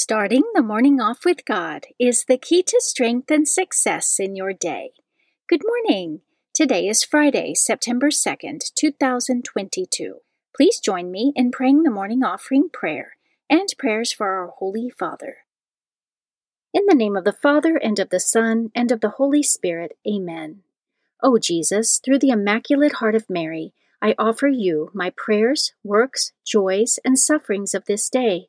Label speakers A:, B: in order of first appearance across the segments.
A: Starting the morning off with God is the key to strength and success in your day. Good morning. Today is Friday, September 2nd, 2022. Please join me in praying the morning offering prayer and prayers for our Holy Father. In the name of the Father, and of the Son, and of the Holy Spirit, Amen. O Jesus, through the Immaculate Heart of Mary, I offer you my prayers, works, joys, and sufferings of this day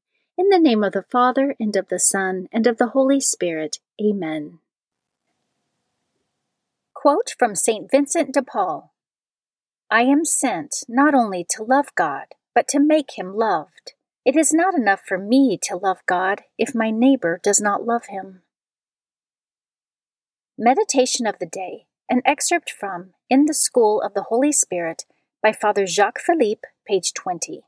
A: In the name of the Father, and of the Son, and of the Holy Spirit. Amen. Quote from St. Vincent de Paul I am sent not only to love God, but to make him loved. It is not enough for me to love God if my neighbor does not love him. Meditation of the Day, an excerpt from In the School of the Holy Spirit by Father Jacques Philippe, page 20.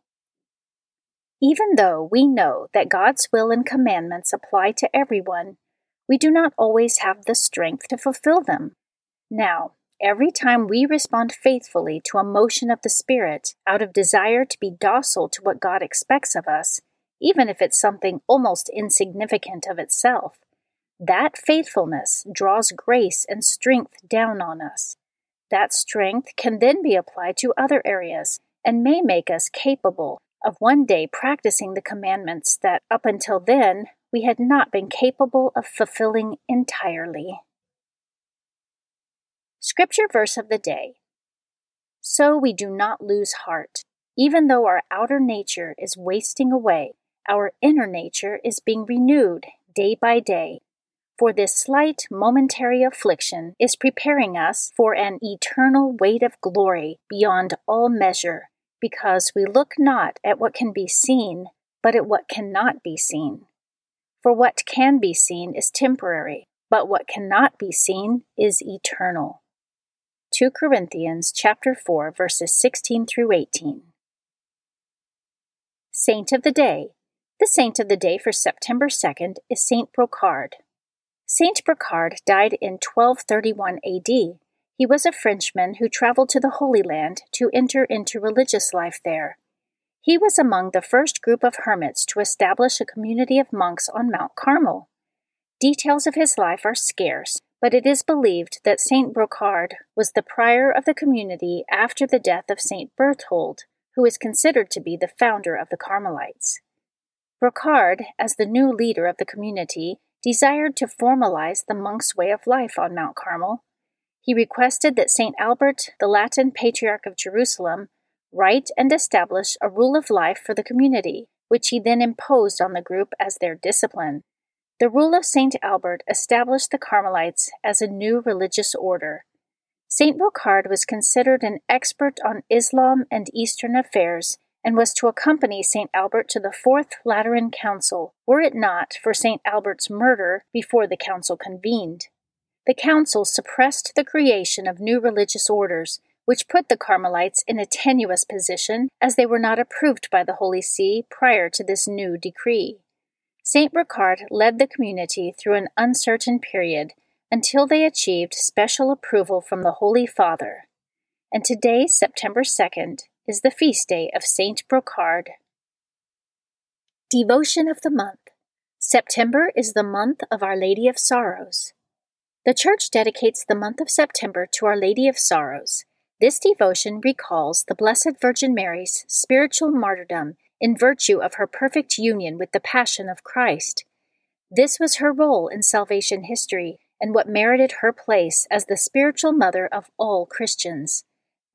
A: Even though we know that God's will and commandments apply to everyone, we do not always have the strength to fulfill them. Now, every time we respond faithfully to a motion of the Spirit out of desire to be docile to what God expects of us, even if it's something almost insignificant of itself, that faithfulness draws grace and strength down on us. That strength can then be applied to other areas and may make us capable of one day practicing the commandments that up until then we had not been capable of fulfilling entirely. Scripture verse of the day So we do not lose heart. Even though our outer nature is wasting away, our inner nature is being renewed day by day. For this slight momentary affliction is preparing us for an eternal weight of glory beyond all measure because we look not at what can be seen, but at what cannot be seen. For what can be seen is temporary, but what cannot be seen is eternal. 2 Corinthians chapter 4 verses 16 through 18. Saint of the Day. The saint of the day for September 2nd is Saint Brocard. Saint Brocard died in 1231 AD he was a Frenchman who traveled to the Holy Land to enter into religious life there. He was among the first group of hermits to establish a community of monks on Mount Carmel. Details of his life are scarce, but it is believed that Saint Brocard was the prior of the community after the death of Saint Berthold, who is considered to be the founder of the Carmelites. Brocard, as the new leader of the community, desired to formalize the monk's way of life on Mount Carmel he requested that St. Albert, the Latin Patriarch of Jerusalem, write and establish a rule of life for the community, which he then imposed on the group as their discipline. The rule of St. Albert established the Carmelites as a new religious order. St. Brocard was considered an expert on Islam and Eastern affairs and was to accompany St. Albert to the Fourth Lateran Council, were it not for St. Albert's murder before the council convened. The council suppressed the creation of new religious orders, which put the Carmelites in a tenuous position as they were not approved by the Holy See prior to this new decree. St. Brocard led the community through an uncertain period until they achieved special approval from the Holy Father. And today, September 2nd, is the feast day of Saint Brocard. Devotion of the Month September is the month of Our Lady of Sorrows. The Church dedicates the month of September to Our Lady of Sorrows. This devotion recalls the Blessed Virgin Mary's spiritual martyrdom in virtue of her perfect union with the Passion of Christ. This was her role in salvation history and what merited her place as the spiritual mother of all Christians.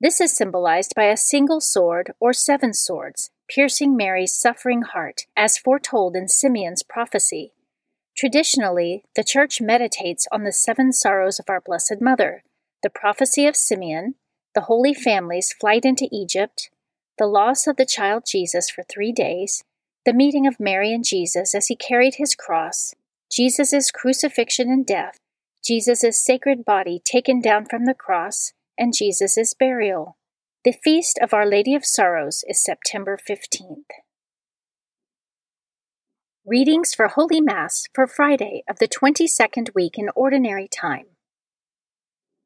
A: This is symbolized by a single sword or seven swords piercing Mary's suffering heart, as foretold in Simeon's prophecy. Traditionally, the Church meditates on the seven sorrows of our Blessed Mother, the prophecy of Simeon, the Holy Family's flight into Egypt, the loss of the child Jesus for three days, the meeting of Mary and Jesus as he carried his cross, Jesus' crucifixion and death, Jesus' sacred body taken down from the cross, and Jesus' burial. The feast of Our Lady of Sorrows is September 15th. Readings for Holy Mass for Friday of the 22nd week in Ordinary Time.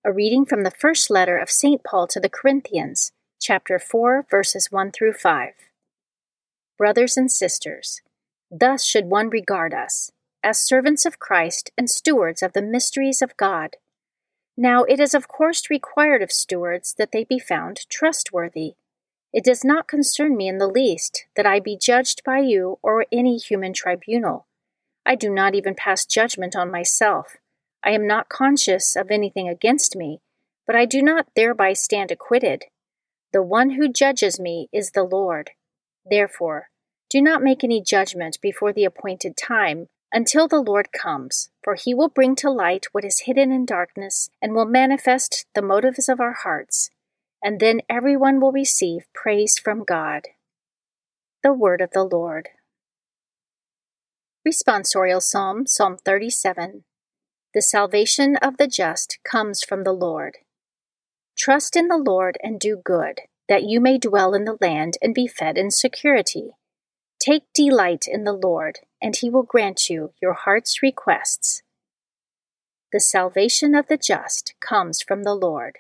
A: A reading from the first letter of St. Paul to the Corinthians, chapter 4, verses 1 through 5. Brothers and sisters, thus should one regard us as servants of Christ and stewards of the mysteries of God. Now, it is of course required of stewards that they be found trustworthy. It does not concern me in the least that I be judged by you or any human tribunal. I do not even pass judgment on myself. I am not conscious of anything against me, but I do not thereby stand acquitted. The one who judges me is the Lord. Therefore, do not make any judgment before the appointed time until the Lord comes, for he will bring to light what is hidden in darkness and will manifest the motives of our hearts, and then everyone will receive praise from God. The Word of the Lord. Responsorial Psalm, Psalm 37. The salvation of the just comes from the Lord. Trust in the Lord and do good, that you may dwell in the land and be fed in security. Take delight in the Lord and he will grant you your heart's requests. The salvation of the just comes from the Lord.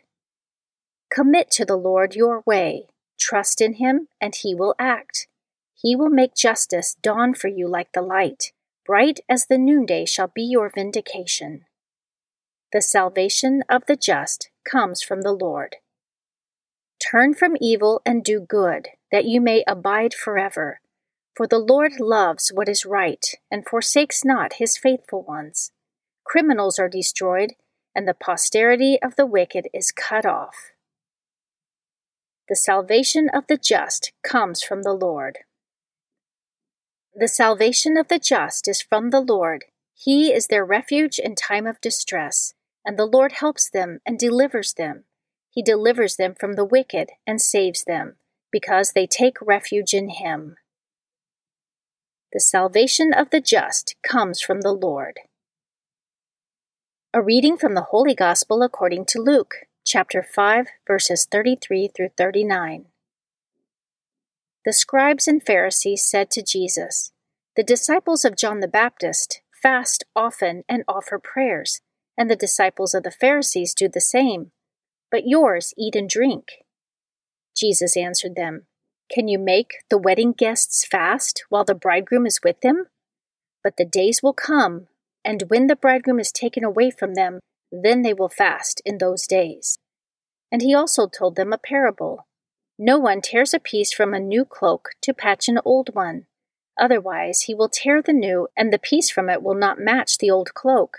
A: Commit to the Lord your way, trust in him, and he will act. He will make justice dawn for you like the light, bright as the noonday shall be your vindication. The salvation of the just comes from the Lord. Turn from evil and do good, that you may abide forever. For the Lord loves what is right, and forsakes not his faithful ones. Criminals are destroyed, and the posterity of the wicked is cut off. The salvation of the just comes from the Lord. The salvation of the just is from the Lord. He is their refuge in time of distress, and the Lord helps them and delivers them. He delivers them from the wicked and saves them, because they take refuge in him. The salvation of the just comes from the Lord. A reading from the Holy Gospel according to Luke, chapter 5, verses 33 through 39. The scribes and Pharisees said to Jesus, The disciples of John the Baptist fast often and offer prayers, and the disciples of the Pharisees do the same, but yours eat and drink. Jesus answered them, can you make the wedding guests fast while the bridegroom is with them? But the days will come, and when the bridegroom is taken away from them, then they will fast in those days. And he also told them a parable No one tears a piece from a new cloak to patch an old one. Otherwise, he will tear the new, and the piece from it will not match the old cloak.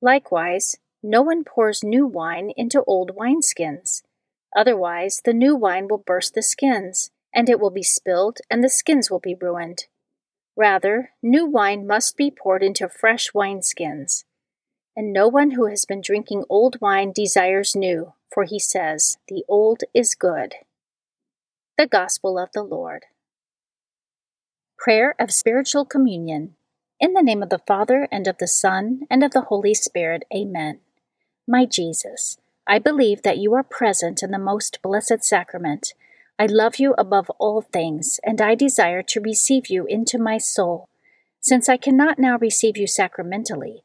A: Likewise, no one pours new wine into old wineskins. Otherwise, the new wine will burst the skins and it will be spilled, and the skins will be ruined. Rather, new wine must be poured into fresh wineskins. And no one who has been drinking old wine desires new, for he says, The old is good. The Gospel of the Lord. Prayer of Spiritual Communion. In the name of the Father, and of the Son, and of the Holy Spirit, Amen. My Jesus, I believe that you are present in the most blessed sacrament I love you above all things, and I desire to receive you into my soul. Since I cannot now receive you sacramentally,